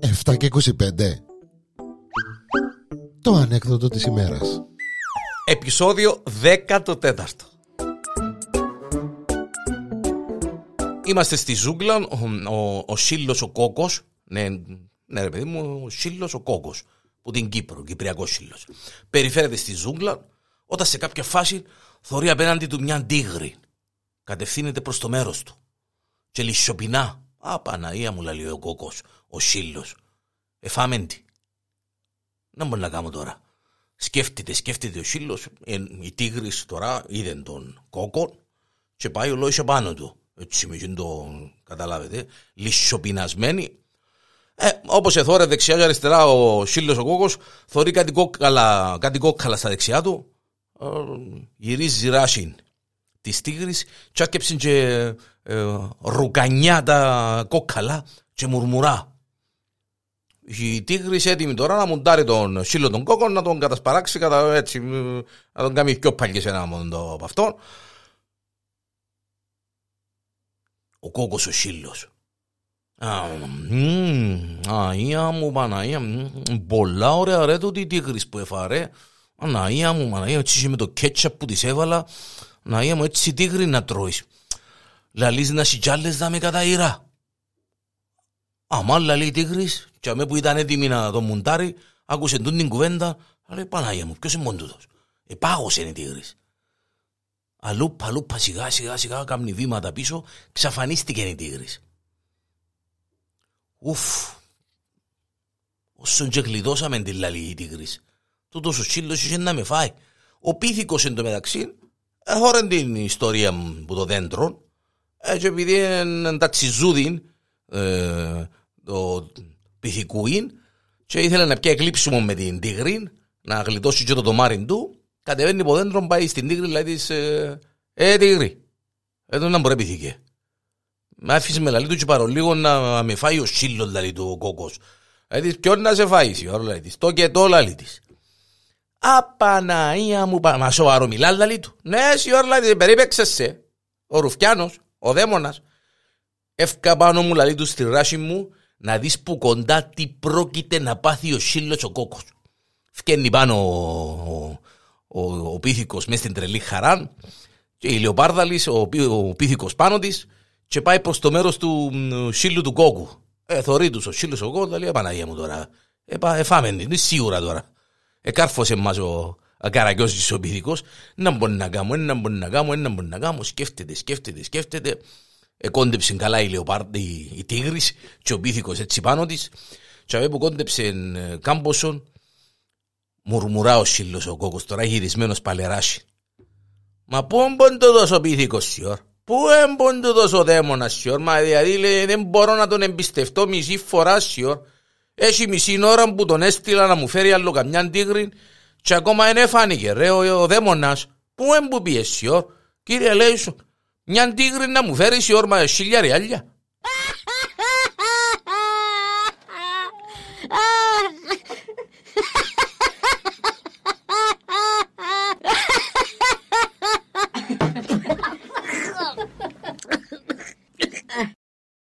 Εφτά και 25 Το ανέκδοτο της ημέρας. Επισόδιο 14 Είμαστε στη ζούγκλα, ο, ο, ο Σύλλος ο Κόκος. Ναι, ναι ρε παιδί μου, ο Σύλλος ο Κόκος που την Κύπρο, Κυπριακός Σύλλος περιφέρεται στη ζούγκλα όταν σε κάποια φάση θωρεί απέναντι του μια τίγρη κατευθύνεται προς το μέρος του και λισιοπινά «Α, Παναία μου λέει ο Κόκος, ο Σύλλος, εφάμεντη». Να μπορεί να κάνω τώρα. Σκέφτεται, σκέφτεται ο Σύλλος, η τίγρης τώρα είδε τον Κόκο και πάει ολόισε πάνω του. Έτσι με το καταλάβετε, λισιοπινασμένη. Ε, όπως εθώρε δεξιά και αριστερά ο Σύλλος ο Κόκος, θωρεί κάτι κόκκαλα, κάτι κόκκαλα στα δεξιά του, ε, γυρίζει ράσιν της τίγρης, τσάκεψε και ε, ρουκανιά τα κόκκαλα και μουρμουρά. Η τίγρης έτοιμη τώρα να μουντάρει τον σύλλο των κόκκων, να τον κατασπαράξει, κατα, έτσι, να τον κάνει πιο παλιές ένα μόνο από αυτό. Ο κόκκος ο σύλλος. Αία μου Παναία, πολλά ωραία ρε τούτη η τίγρης που έφαρε. Αναία μου Παναία, έτσι με το κέτσαπ που της έβαλα. Να μου έτσι τίγρη να τρώεις. Λαλείς να σιτζάλες δάμε με κατά ήρα. Αμά λαλεί η τίγρης και αμέ που ήταν έτοιμη να το μουντάρει άκουσε τούν την κουβέντα λέει Παναγία μου ποιος είναι μόνο τούτος. Επάγωσε είναι η τίγρης. Αλούπα, αλούπα, σιγά σιγά σιγά κάνει βήματα πίσω ξαφανίστηκε η τίγρης. Ουφ. Όσον και κλειδώσαμε την λαλή η τίγρης. Τούτος ο σύλλος είχε να με φάει. Ο πίθηκος εν τω μεταξύ Έχω την ιστορία μου που το δέντρο. Έτσι ε, επειδή είναι τα τσιζούδιν ε, το πυθικούιν και ήθελε να πιάει κλείψιμο με την τίγρη να γλιτώσει και το τομάρι του κατεβαίνει από δέντρο πάει στην τίγρη λέει της ε, ε τίγρη εδώ να μπορεί πυθικέ με άφησε με λαλί του και παρολίγο να με φάει ο σύλλος λαλί του ο κόκος λέει ποιον να σε φάει λέει της το και το λαλί της Απαναία μου, μα σοβαρό μιλά, λαλί του. Ναι, σιωρ, λαλί, περίπεξεσαι. Ο Ρουφιάνος, ο δαίμονας. Εύκα πάνω μου, λαλί του, στη ράση μου, να δεις που κοντά τι πρόκειται να πάθει ο σύλλος ο κόκκος. Φκένει πάνω ο, ο, ο, ο πίθηκος μέσα στην τρελή χαρά και η Λεοπάρδαλης, ο, ο πίθηκος πάνω της και πάει προς το μέρος του σύλλου του κόκκου. Ε, θωρεί τους ο σύλλος ο κόκκου, λέει, Παναγία μου τώρα. Ε, ε, φάμε, είναι σίγουρα τώρα. Εκάρφωσε μας ο Καραγκιός ο πυθικός, να μπορεί να κάνω, να μπορεί να κάνω, να μπορεί να κάνω, σκέφτεται, σκέφτεται, σκέφτεται. Εκόντεψε καλά η λεοπάρδη, η, η τίγρης και ο πύθικος έτσι πάνω της. Και αυτό που κόντεψε ε, κάμποσον, μουρμουρά ο σύλλος ο κόκκος, τώρα γυρισμένος παλεράσι. Μα πού έμπον το δώσω πύθικος σιόρ, πού έμπον το δώσω δαίμονας σιόρ, μα δηλαδή λέει, δεν μπορώ να τον εμπιστευτώ μισή φορά σιόρ. Έχει μισή ώρα που τον έστειλα να μου φέρει άλλο καμιά τίγρη και ακόμα δεν έφανηκε ρε ο, ο δαίμονας. Πού έμπου πιέσει ο, κύριε λέει σου, μια τίγρη να μου φέρει η όρμα χίλια ριάλια.